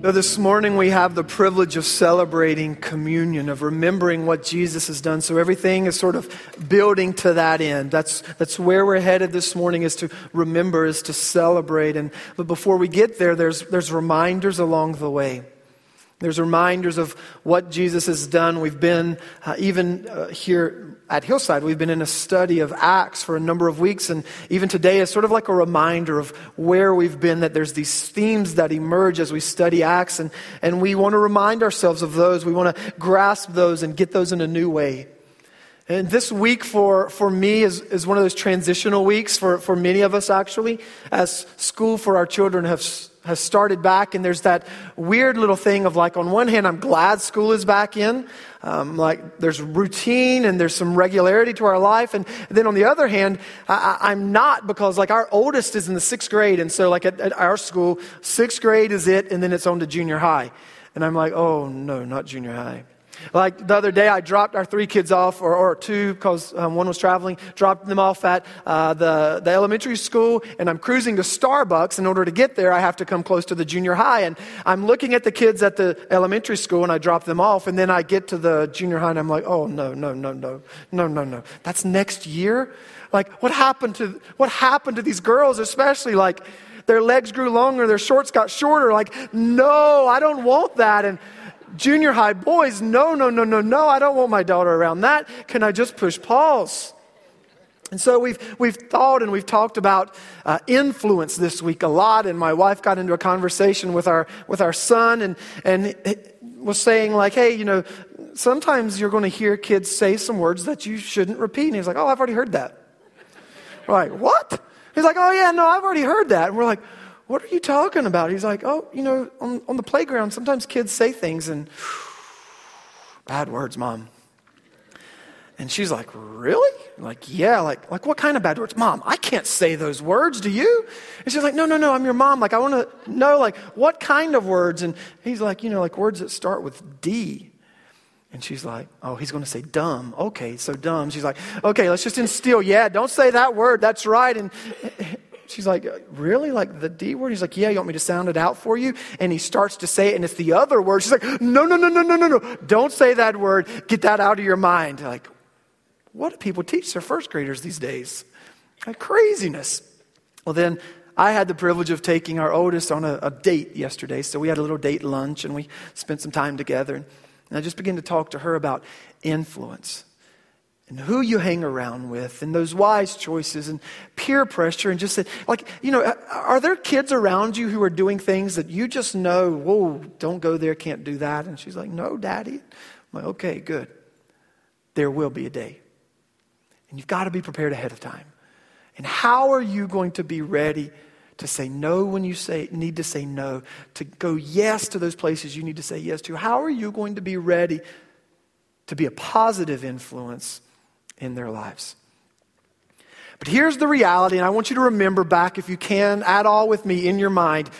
This morning we have the privilege of celebrating communion, of remembering what Jesus has done. So everything is sort of building to that end. That's, that's where we're headed this morning is to remember, is to celebrate. And, but before we get there, there's, there's reminders along the way. There's reminders of what Jesus has done. We've been, uh, even uh, here at Hillside, we've been in a study of Acts for a number of weeks. And even today is sort of like a reminder of where we've been, that there's these themes that emerge as we study Acts. And, and we want to remind ourselves of those. We want to grasp those and get those in a new way. And this week for, for me is, is one of those transitional weeks for, for many of us, actually, as school for our children have has started back, and there's that weird little thing of like, on one hand, I'm glad school is back in. Um, like, there's routine and there's some regularity to our life. And then on the other hand, I, am not because, like, our oldest is in the sixth grade. And so, like, at, at our school, sixth grade is it, and then it's on to junior high. And I'm like, oh, no, not junior high. Like the other day, I dropped our three kids off, or, or two, because um, one was traveling, dropped them off at uh, the, the elementary school, and I'm cruising to Starbucks. In order to get there, I have to come close to the junior high. And I'm looking at the kids at the elementary school, and I drop them off, and then I get to the junior high, and I'm like, oh, no, no, no, no, no, no, no. That's next year? Like, what happened to, what happened to these girls, especially like, their legs grew longer, their shorts got shorter. Like, no, I don't want that. And junior high boys, no, no, no, no, no, I don't want my daughter around that. Can I just push pause? And so we've, we've thought and we've talked about uh, influence this week a lot. And my wife got into a conversation with our, with our son and, and was saying, like, hey, you know, sometimes you're going to hear kids say some words that you shouldn't repeat. And he's like, oh, I've already heard that. We're like, what? He's like, oh, yeah, no, I've already heard that. And we're like, what are you talking about? He's like, Oh, you know, on, on the playground, sometimes kids say things and bad words, mom. And she's like, Really? like, yeah, like, like what kind of bad words? Mom, I can't say those words, do you? And she's like, No, no, no, I'm your mom. Like, I want to know, like, what kind of words? And he's like, You know, like words that start with D. And she's like, Oh, he's going to say dumb. Okay, so dumb. She's like, Okay, let's just instill. Yeah, don't say that word. That's right. And She's like, Really? Like the D word? He's like, Yeah, you want me to sound it out for you? And he starts to say it, and it's the other word. She's like, No, no, no, no, no, no, no. Don't say that word. Get that out of your mind. Like, what do people teach their first graders these days? Like craziness. Well, then I had the privilege of taking our oldest on a, a, date yesterday. So we had a little date lunch and we spent some time together. And I just began to talk to her about influence and who you hang around with and those wise choices and peer pressure and just say, like, you know, are there kids around you who are doing things that you just know, whoa, don't go there, can't do that? And she's like, no, daddy. I'm like, okay, good. There will be a day. And you've got to be prepared ahead of time. And how are you going to be ready to say no when you say, need to say no, to go yes to those places you need to say yes to? How are you going to be ready to be a positive influence in their lives. But here's the reality, and I want you to remember back, if you can, at all with me in your mind.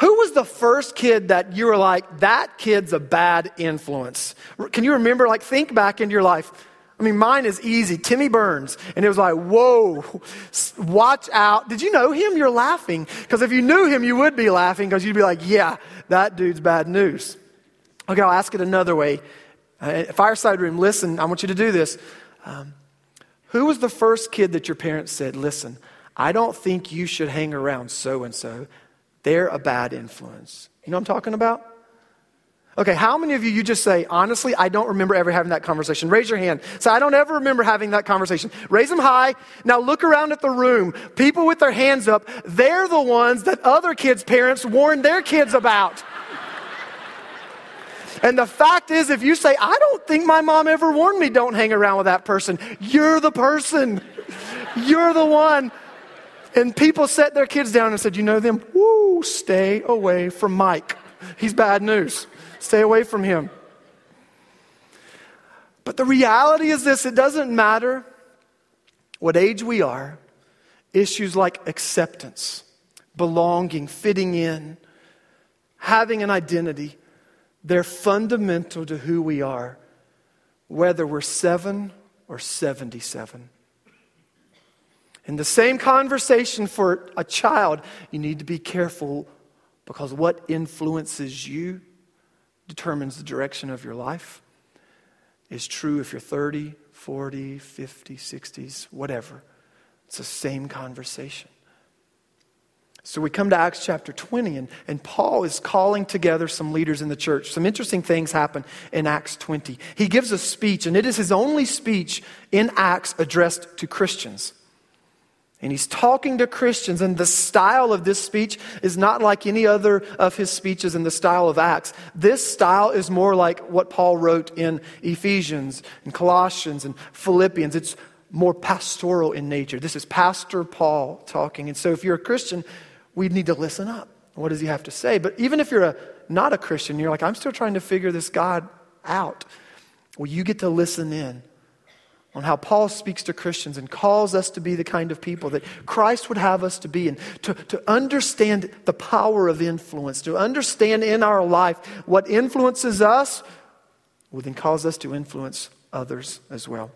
Who was the first kid that you were like, that kid's a bad influence? Can you remember, like, think back into your life? I mean, mine is easy. Timmy Burns. And it was like, whoa, watch out. Did you know him? You're laughing. Because if you knew him, you would be laughing because you'd be like, yeah, that dude's bad news. Okay, I'll ask it another way. Uh, fireside room, listen, I want you to do this. Um, who was the first kid that your parents said, listen, I don't think you should hang around so and so? They're a bad influence. You know what I'm talking about? Okay, how many of you you just say, honestly, I don't remember ever having that conversation? Raise your hand. Say, I don't ever remember having that conversation. Raise them high. Now look around at the room. People with their hands up, they're the ones that other kids' parents warned their kids about. And the fact is, if you say, I don't think my mom ever warned me, don't hang around with that person, you're the person. You're the one. And people set their kids down and said, You know them? Woo, stay away from Mike. He's bad news. Stay away from him. But the reality is this it doesn't matter what age we are, issues like acceptance, belonging, fitting in, having an identity they're fundamental to who we are, whether we're seven or 77. In the same conversation for a child, you need to be careful Because what influences you determines the direction of your life. Is true if you're 30, 40, 50, 60s, whatever. It's the same conversation. So we come to Acts chapter 20, and, and Paul is calling together some leaders in the church. Some interesting things happen in Acts 20. He gives a speech, and it is his only speech in Acts addressed to Christians. And he's talking to Christians, and the style of this speech is not like any other of his speeches in the style of Acts. This style is more like what Paul wrote in Ephesians and Colossians and Philippians. It's more pastoral in nature. This is Pastor Paul talking. And so if you're a Christian, we need to listen up. What does he have to say? But even if you're a, not a Christian, you're like, I'm still trying to figure this God out. Well, you get to listen in on how Paul speaks to Christians and calls us to be the kind of people that Christ would have us to be, and to, to understand the power of influence, to understand in our life what influences us will then cause us to influence others as well.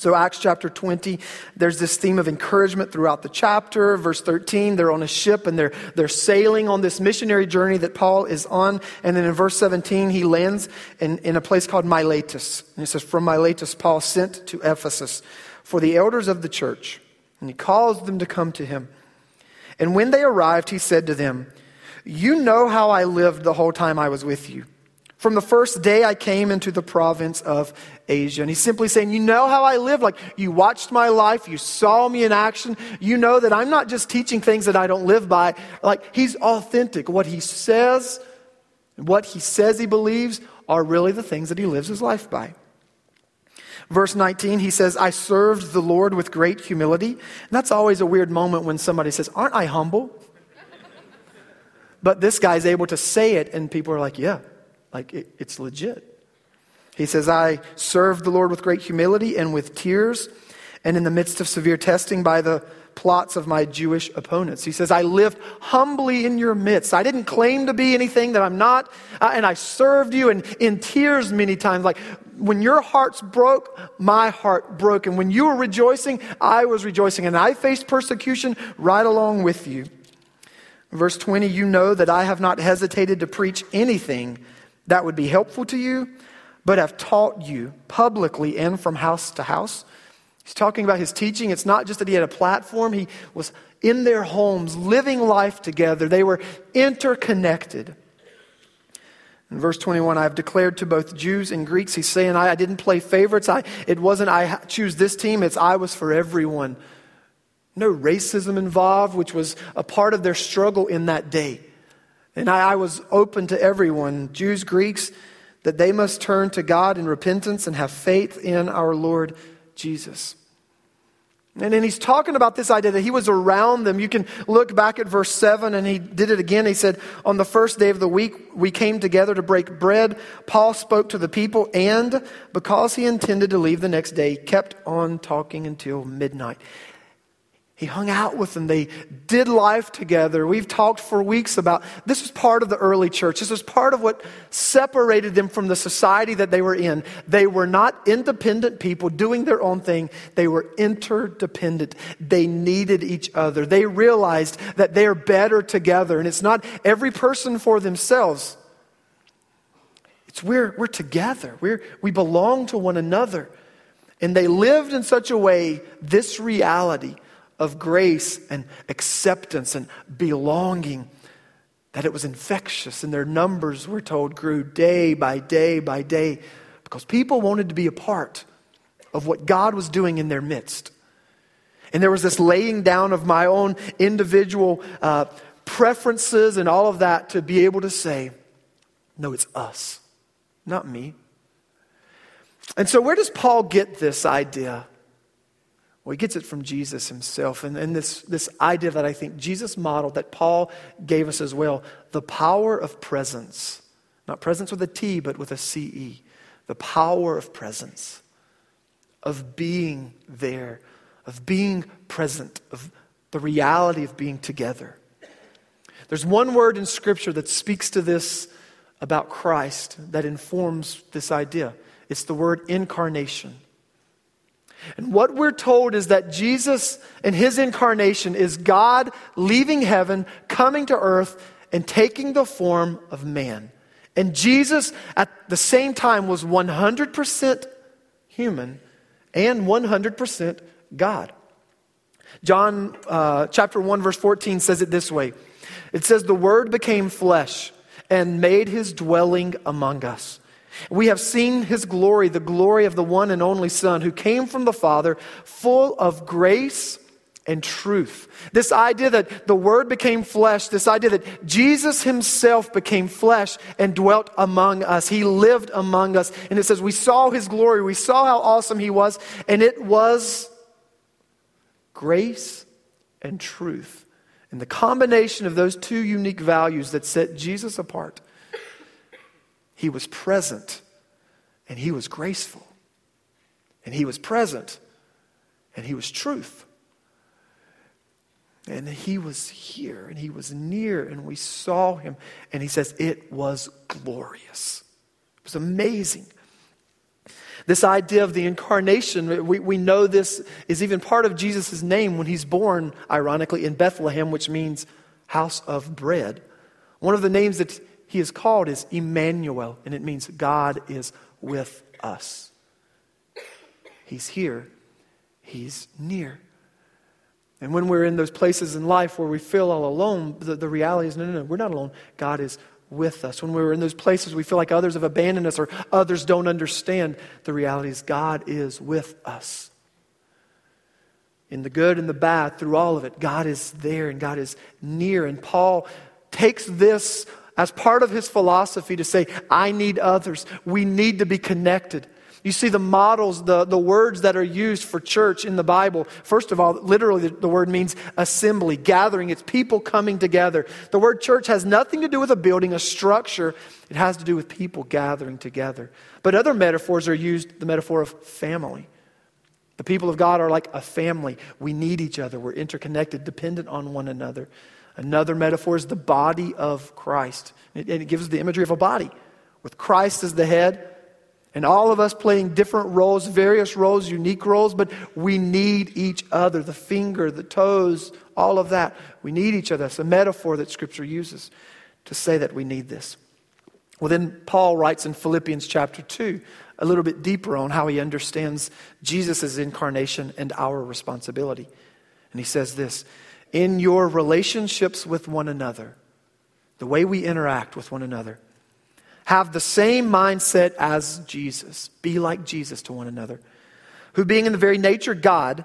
So, Acts chapter 20, there's this theme of encouragement throughout the chapter. Verse 13, they're on a ship and they're, they're sailing on this missionary journey that Paul is on. And then in verse 17, he lands in, in a place called Miletus. And he says, From Miletus, Paul sent to Ephesus for the elders of the church. And he calls them to come to him. And when they arrived, he said to them, You know how I lived the whole time I was with you from the first day I came into the province of Asia. And he's simply saying, You know how I live. Like, you watched my life, you saw me in action. You know that I'm not just teaching things that I don't live by. Like, he's authentic. What he says, what he says he believes, are really the things that he lives his life by. Verse 19, he says, I served the Lord with great humility. And that's always a weird moment when somebody says, Aren't I humble? but this guy's able to say it, and people are like, Yeah, like it, it's legit. He says, I served the Lord with great humility and with tears, and in the midst of severe testing by the plots of my Jewish opponents. He says, I lived humbly in your midst. I didn't claim to be anything that I'm not, uh, and I served you and in tears many times. Like when your hearts broke, my heart broke. And when you were rejoicing, I was rejoicing. And I faced persecution right along with you. Verse 20, you know that I have not hesitated to preach anything that would be helpful to you, but have taught you publicly and from house to house. He's talking about his teaching. It's not just that he had a platform, he was in their homes, living life together. They were interconnected. In verse 21, I have declared to both Jews and Greeks, he's saying, I, I didn't play favorites. I, it wasn't I choose this team, it's I was for everyone. No racism involved, which was a part of their struggle in that day. And I, I was open to everyone, Jews, Greeks, that they must turn to God in repentance and have faith in our Lord Jesus. And then he's talking about this idea that he was around them. You can look back at verse 7, and he did it again. He said, On the first day of the week, we came together to break bread. Paul spoke to the people, and because he intended to leave the next day, kept on talking until midnight. He hung out with them. They did life together. We've talked for weeks about this was part of the early church. This was part of what separated them from the society that they were in. They were not independent people doing their own thing, they were interdependent. They needed each other. They realized that they're better together. And it's not every person for themselves, it's we're, we're together, we're, we belong to one another. And they lived in such a way, this reality of grace and acceptance and belonging that it was infectious, and their numbers, we're told, grew day by day by day because people wanted to be a part of what God was doing in their midst. And there was this laying down of my own individual uh, preferences and all of that to be able to say, no, it's us, not me. And so, where does Paul get this idea well, he gets it from Jesus himself. And, and this, this idea that I think Jesus modeled, that Paul gave us as well the power of presence. Not presence with a T, but with a C E. The power of presence, of being there, of being present, of the reality of being together. There's one word in Scripture that speaks to this about Christ that informs this idea. It's the word incarnation. And what we're told is that Jesus and his incarnation is God leaving heaven, coming to earth, and taking the form of man. And Jesus, at the same time, was 100% human and 100% God. John uh, chapter 1, verse 14 says it this way It says, The Word became flesh and made his dwelling among us. We have seen his glory, the glory of the one and only Son who came from the Father, full of grace and truth. This idea that the Word became flesh, this idea that Jesus Himself became flesh and dwelt among us. He lived among us. And it says, We saw His glory, we saw how awesome He was, and it was grace and truth. And the combination of those two unique values that set Jesus apart, He was present and He was graceful, and He was present and He was truth. And he was here and he was near and we saw him. And he says, It was glorious. It was amazing. This idea of the incarnation, we, we know this is even part of Jesus' name when he's born, ironically, in Bethlehem, which means house of bread. One of the names that he is called is Emmanuel, and it means God is with us. He's here, he's near. And when we're in those places in life where we feel all alone, the, the reality is no, no, no, we're not alone. God is with us. When we're in those places we feel like others have abandoned us or others don't understand, the reality is God is with us. In the good and the bad, through all of it, God is there and God is near. And Paul takes this as part of his philosophy to say, I need others. We need to be connected. You see the models, the, the words that are used for church in the Bible. First of all, literally, the, the word means assembly, gathering. It's people coming together. The word church has nothing to do with a building, a structure. It has to do with people gathering together. But other metaphors are used, the metaphor of family. The people of God are like a family. We need each other. We're interconnected, dependent on one another. Another metaphor is the body of Christ. It, it gives the imagery of a body with Christ as the head and all of us playing different roles, various roles, unique roles, but we need each other the finger, the toes, all of that. We need each other. It's a metaphor that Scripture uses to say that we need this. Well, then Paul writes in Philippians chapter 2 a little bit deeper on how he understands Jesus' incarnation and our responsibility. And he says this In your relationships with one another, the way we interact with one another, have the same mindset as Jesus. Be like Jesus to one another. Who, being in the very nature God,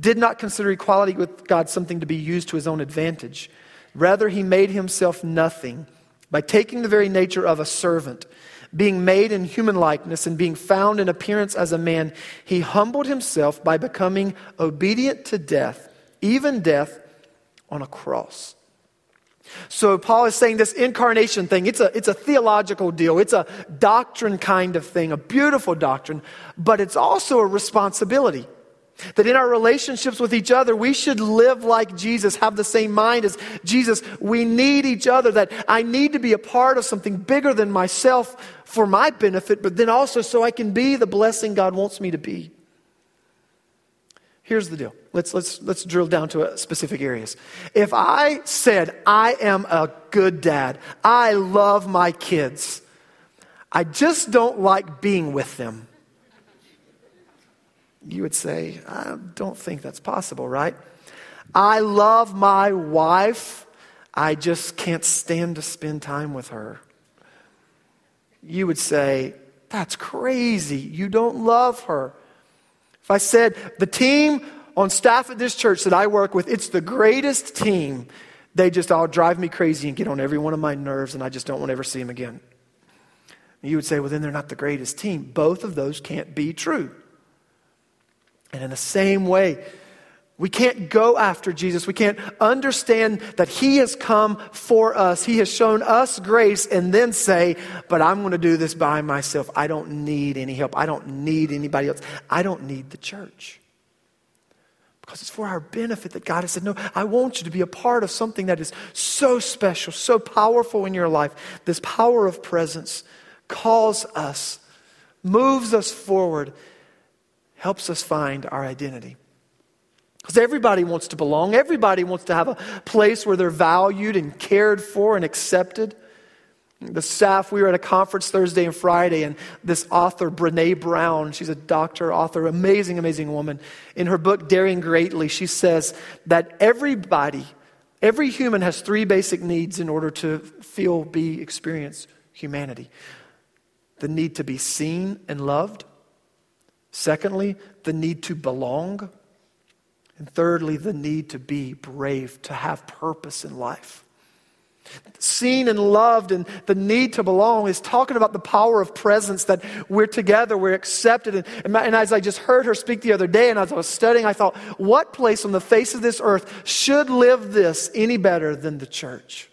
did not consider equality with God something to be used to his own advantage. Rather, he made himself nothing by taking the very nature of a servant. Being made in human likeness and being found in appearance as a man, he humbled himself by becoming obedient to death, even death on a cross. So Paul is saying this incarnation thing, it's a, it's a theological deal. It's a doctrine kind of thing, a beautiful doctrine, but it's also a responsibility. That in our relationships with each other, we should live like Jesus, have the same mind as Jesus. We need each other, that I need to be a part of something bigger than myself for my benefit, but then also so I can be the blessing God wants me to be. Here's the deal. Let's, let's, let's drill down to specific areas. If I said, I am a good dad, I love my kids, I just don't like being with them, you would say, I don't think that's possible, right? I love my wife, I just can't stand to spend time with her. You would say, that's crazy. You don't love her. If I said, the team on staff at this church that I work with, it's the greatest team, they just all drive me crazy and get on every one of my nerves, and I just don't want to ever see them again. You would say, well, then they're not the greatest team. Both of those can't be true. And in the same way, we can't go after Jesus. We can't understand that He has come for us. He has shown us grace and then say, but I'm going to do this by myself. I don't need any help. I don't need anybody else. I don't need the church. Because it's for our benefit that God has said, No, I want you to be a part of something that is so special, so powerful in your life. This power of presence calls us, moves us forward, helps us find our identity. Because everybody wants to belong, everybody wants to have a place where they're valued and cared for and accepted. The staff, we were at a conference Thursday and Friday, and this author, Brene Brown, she's a doctor, author, amazing, amazing woman. In her book, Daring Greatly, she says that everybody, every human has three basic needs in order to feel, be, experience humanity the need to be seen and loved. Secondly, the need to belong. And thirdly, the need to be brave, to have purpose in life. Seen and loved and the need to belong is talking about the power of presence that we're together, we're accepted. And, and, as I just heard her speak the other day, and as I was studying, I thought, what place on the face of this earth should live this any better than the church?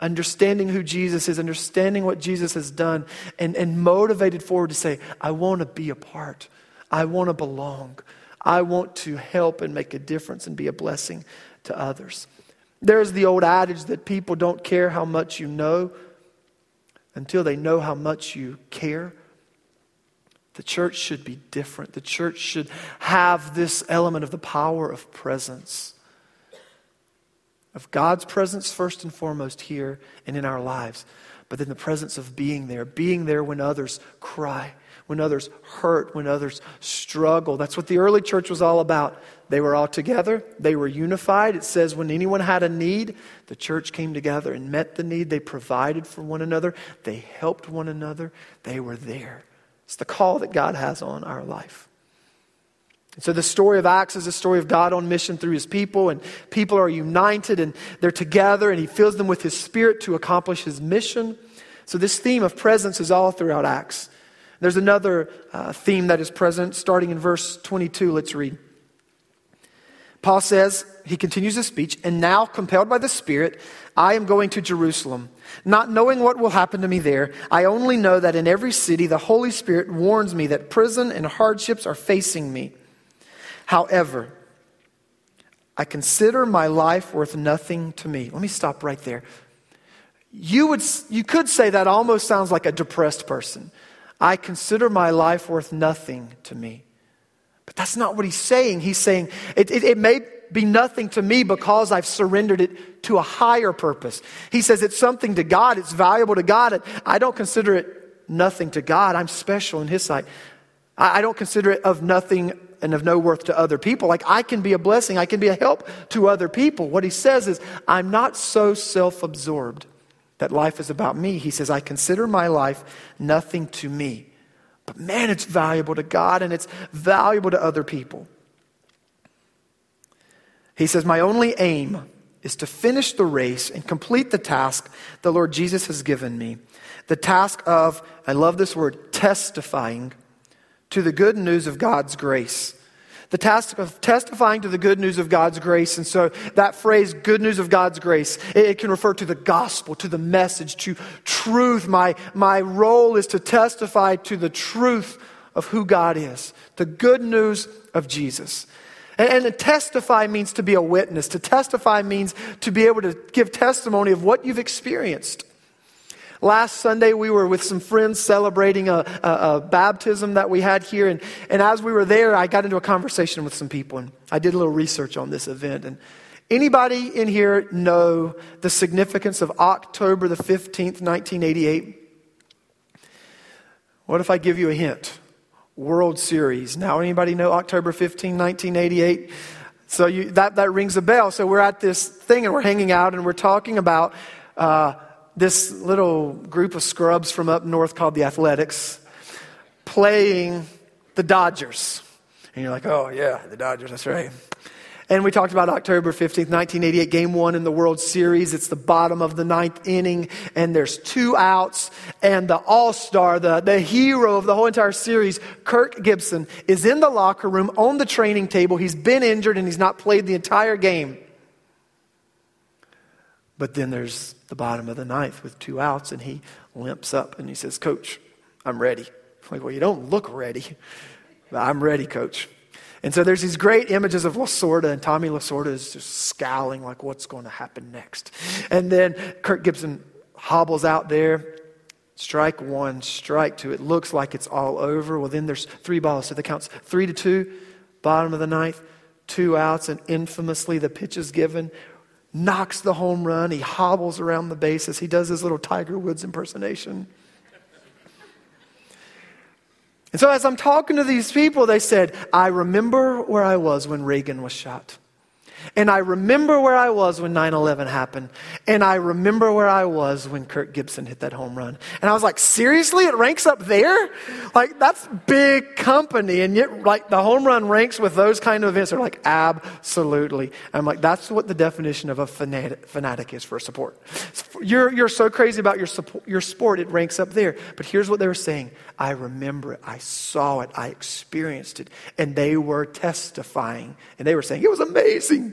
Understanding who Jesus is, understanding what Jesus has done, and, and motivated forward to say, I want to be a part, I want to belong. I want to help and make a difference and be a blessing to others. There's the old adage that people don't care how much you know until they know how much you care. The church should be different. The church should have this element of the power of presence, of God's presence first and foremost here and in our lives, but then the presence of being there, being there when others cry, when others hurt, when others struggle. That's what the early church was all about. They were all together, they were unified. It says when anyone had a need, the church came together and met the need. They provided for one another, they helped one another, they were there. It's the call that God has on our life. So the story of Acts is a story of God on mission through his people, and people are united and they're together, and he fills them with his spirit to accomplish his mission. So this theme of presence is all throughout Acts. There's another uh, theme that is present starting in verse 22. Let's read. Paul says, he continues his speech, and now, compelled by the Spirit, I am going to Jerusalem. Not knowing what will happen to me there, I only know that in every city the Holy Spirit warns me that prison and hardships are facing me. However, I consider my life worth nothing to me. Let me stop right there. You, would, you could say that almost sounds like a depressed person. I consider my life worth nothing to me. But that's not what he's saying. He's saying it, it, it, may be nothing to me because I've surrendered it to a higher purpose. He says it's something to God, it's valuable to God. I don't consider it nothing to God. I'm special in his sight. I, I don't consider it of nothing and of no worth to other people. Like I can be a blessing, I can be a help to other people. What he says is, I'm not so self absorbed that life is about me. He says, I consider my life nothing to me. But man, it's valuable to God and it's valuable to other people. He says, My only aim is to finish the race and complete the task the Lord Jesus has given me. The task of, I love this word, testifying to the good news of God's grace the task of testifying to the good news of God's grace. And so that phrase, good news of God's grace, it, it, can refer to the gospel, to the message, to truth. My, my role is to testify to the truth of who God is, the good news of Jesus. And, and to testify means to be a witness. To testify means to be able to give testimony of what you've experienced. Last Sunday, we were with some friends celebrating a, a, a, baptism that we had here. And, and as we were there, I got into a conversation with some people. And I did a little research on this event. And anybody in here know the significance of October the 15th, 1988? What if I give you a hint? World Series. Now, anybody know October 15, 1988? So you, that, that rings a bell. So we're at this thing and we're hanging out and we're talking about. Uh, this little group of scrubs from up north called the Athletics playing the Dodgers. And you're like, oh, yeah, the Dodgers, that's right. And we talked about October 15th, 1988, game one in the World Series. It's the bottom of the ninth inning, and there's two outs. And the all star, the, the hero of the whole entire series, Kirk Gibson, is in the locker room on the training table. He's been injured and he's not played the entire game. But then there's the bottom of the ninth with two outs, and he limps up and he says, Coach, I'm ready. I'm like, well, you don't look ready. But I'm ready, coach. And so there's these great images of Lasorda, and Tommy Lasorda is just scowling like, what's going to happen next? And then Kirk Gibson hobbles out there, strike one, strike two. It looks like it's all over. Well, then there's three balls, so the count's three to two, bottom of the ninth. two outs, and infamously the pitch is given, knocks the home run. He hobbles around the bases. He does his little Tiger Woods impersonation. And so, as I'm talking to these people, they said, I remember where I was when Reagan was shot. And I remember where I was when 9 11 happened. And I remember where I was when Kirk Gibson hit that home run. And I was like, seriously? It ranks up there? Like, that's big company. And yet, like, the home run ranks with those kind of events. They're like, absolutely. I'm like, that's what the definition of a fanatic, fanatic is for support. You're, you're so crazy about your, support, your sport, it ranks up there. But here's what they were saying I remember it. I saw it. I experienced it. And they were testifying. And they were saying, it was amazing.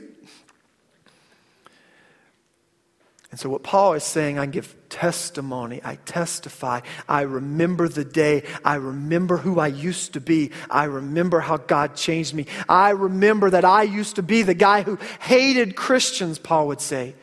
And so, what Paul is saying, I give testimony, I testify, I remember the day, I remember who I used to be, I remember how God changed me, I remember that I used to be the guy who hated Christians, Paul would say.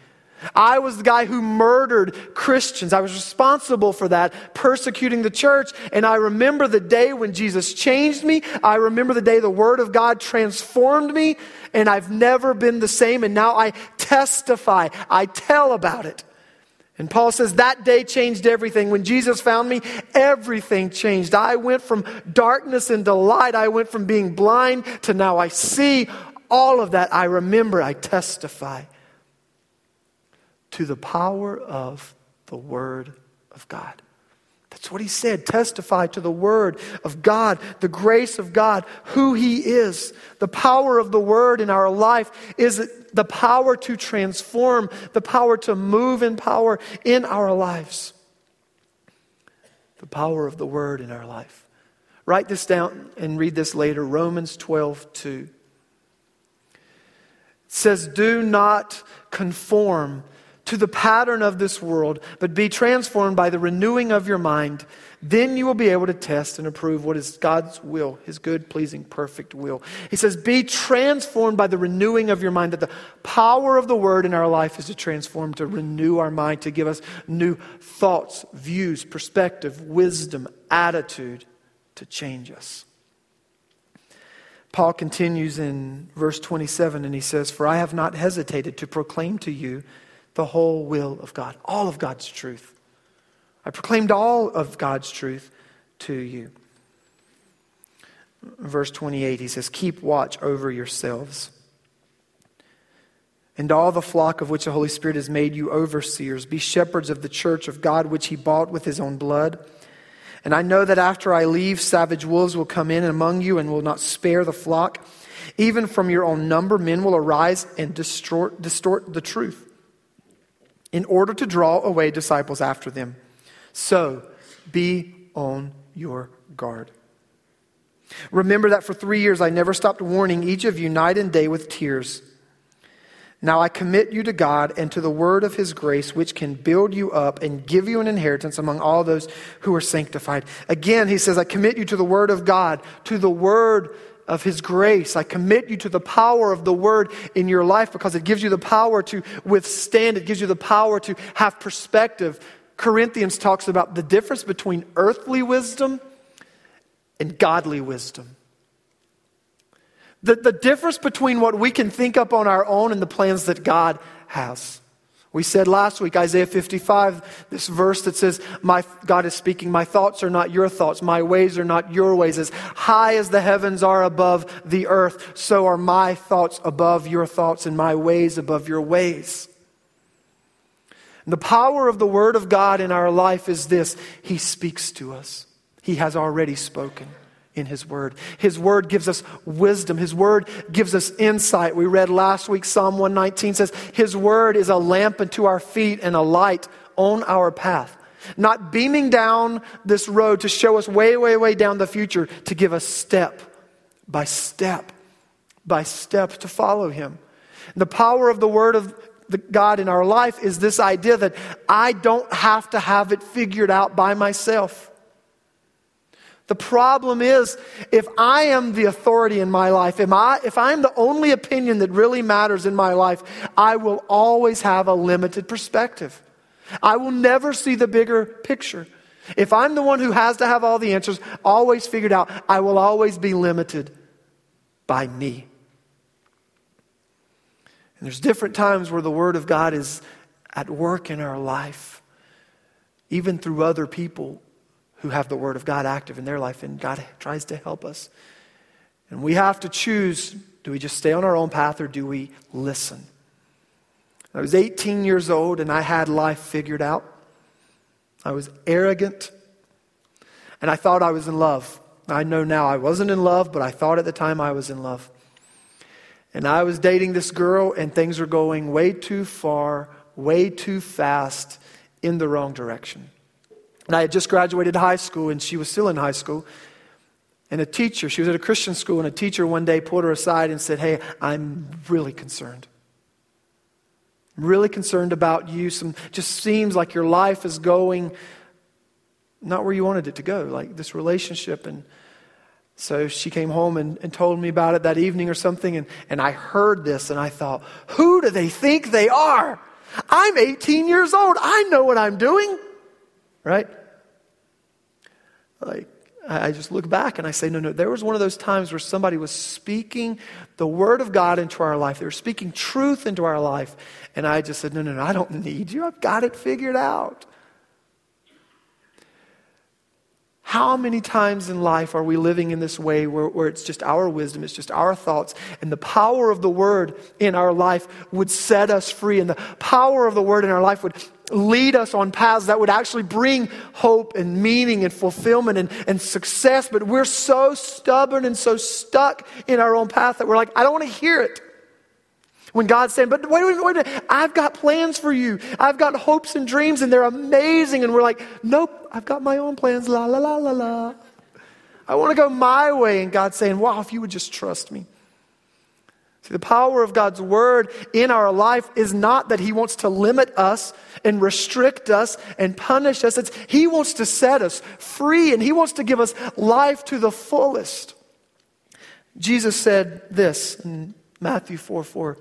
I was the guy who murdered Christians. I was responsible for that, persecuting the church. And I remember the day when Jesus changed me. I remember the day the Word of God transformed me. And I've never been the same. And now I testify, I tell about it. And Paul says that day changed everything. When Jesus found me, everything changed. I went from darkness into light. I went from being blind to now I see. All of that I remember, I testify to the power of the Word of God. That's what he said. Testify to the Word of God, the grace of God, who He is. The power of the Word in our life is the power to transform, the power to move in power in our lives. The power of the Word in our life. Write this down and read this later. Romans 12, 2. It says, Do not conform to the pattern of this world, but be transformed by the renewing of your mind. Then you will be able to test and approve what is God's will, his good, pleasing, perfect will. He says, Be transformed by the renewing of your mind. That the power of the word in our life is to transform, to renew our mind, to give us new thoughts, views, perspective, wisdom, attitude, to change us. Paul continues in verse 27 and he says, For I have not hesitated to proclaim to you the whole will of God, all of God's truth. I proclaimed all of God's truth to you. Verse 28, he says, Keep watch over yourselves and all the flock of which the Holy Spirit has made you overseers. Be shepherds of the church of God, which he bought with his own blood. And I know that after I leave, savage wolves will come in among you and will not spare the flock. Even from your own number, men will arise and distort, distort the truth in order to draw away disciples after them. So be on your guard. Remember that for three years I never stopped warning each of you night and day with tears. Now I commit you to God and to the word of his grace, which can build you up and give you an inheritance among all those who are sanctified. Again, he says, I commit you to the word of God, to the word of His grace. I commit you to the power of the Word in your life because it gives you the power to withstand, it gives you the power to have perspective. Corinthians talks about the difference between earthly wisdom and godly wisdom. The, the difference between what we can think up on our own and the plans that God has. We said last week, Isaiah 55, this verse that says, my, God is speaking, my thoughts are not your thoughts, my ways are not your ways. As high as the heavens are above the earth, so are my thoughts above your thoughts and my ways above your ways. And the power of the Word of God in our life is this He speaks to us, He has already spoken in His Word. His Word gives us wisdom. His Word gives us insight. We read last week, Psalm 119 says, His Word is a lamp unto our feet and a light on our path. Not beaming down this road to show us way, way, way down the future, to give us step by step by step to follow Him. And the power of the Word of the God in our life is this idea that I don't have to have it figured out by myself. The problem is, if I am the authority in my life, if, I, if I'm the only opinion that really matters in my life, I will always have a limited perspective. I will never see the bigger picture. If I'm the one who has to have all the answers, always figured out, I will always be limited by me. And there's different times where the Word of God is at work in our life, even through other people who have the Word of God active in their life, and God tries to help us. And we have to choose do we just stay on our own path or do we listen? I was 18 years old and I had life figured out. I was arrogant and I thought I was in love. I know now I wasn't in love, but I thought at the time I was in love. And I was dating this girl, and things were going way too far, way too fast in the wrong direction. And I had just graduated high school, and she was still in high school. And a teacher, she was at a Christian school, and a teacher one day pulled her aside and said, Hey, I'm really concerned. I'm really concerned about you. Some just seems like your life is going not where you wanted it to go, like this relationship. And so she came home and, and told me about it that evening or something. And, and I heard this and I thought, who do they think they are? I'm 18 years old. I know what I'm doing. Right? Like, I just look back and I say, no, no, there was one of those times where somebody was speaking the word of God into our life. They were speaking truth into our life. And I just said, no, no, no, I don't need you. I've got it figured out. How many times in life are we living in this way where, where, it's just our wisdom, it's just our thoughts, and the power of the word in our life would set us free, and the power of the word in our life would lead us on paths that would actually bring hope and meaning and fulfillment and, and success. But we're so stubborn and so stuck in our own path that we're like, I don't want to hear it. When God's saying, but wait, wait, wait, I've got plans for you. I've got hopes and dreams and they're amazing. And we're like, nope, I've got my own plans. La, la, la, la, la. I want to go my way. And God's saying, wow, if you would just trust me. See, the power of God's word in our life is not that He wants to limit us and restrict us and punish us. It's He wants to set us free and He wants to give us life to the fullest. Jesus said this in Matthew 4 4.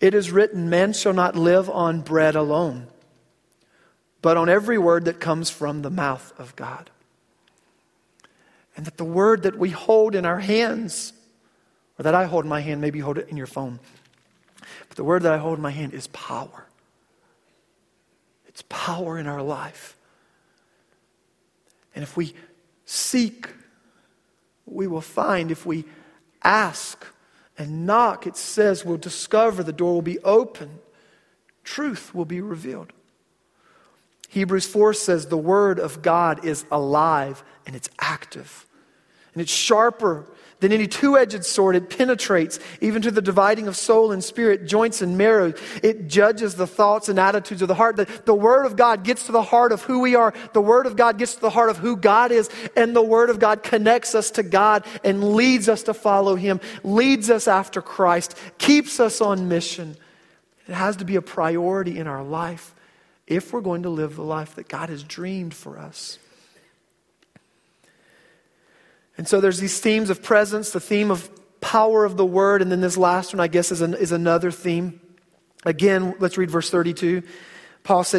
It is written, Man shall not live on bread alone, but on every word that comes from the mouth of God. And that the word that we hold in our hands, or that I hold in my hand, maybe you hold it in your phone, but the word that I hold in my hand is power. It's power in our life. And if we seek, we will find. If we ask, and knock, it says, we'll discover the door will be open, truth will be revealed. Hebrews 4 says the word of God is alive and it's active. And it's sharper than any two edged sword. It penetrates even to the dividing of soul and spirit, joints and marrow. It judges the thoughts and attitudes of the heart. The, the Word of God gets to the heart of who we are. The Word of God gets to the heart of who God is. And the Word of God connects us to God and leads us to follow Him, leads us after Christ, keeps us on mission. It has to be a priority in our life if we're going to live the life that God has dreamed for us. And so there's these themes of presence, the theme of power of the word, and then this last one, I guess, is, an, is another theme. Again, let's read verse 32. Paul said,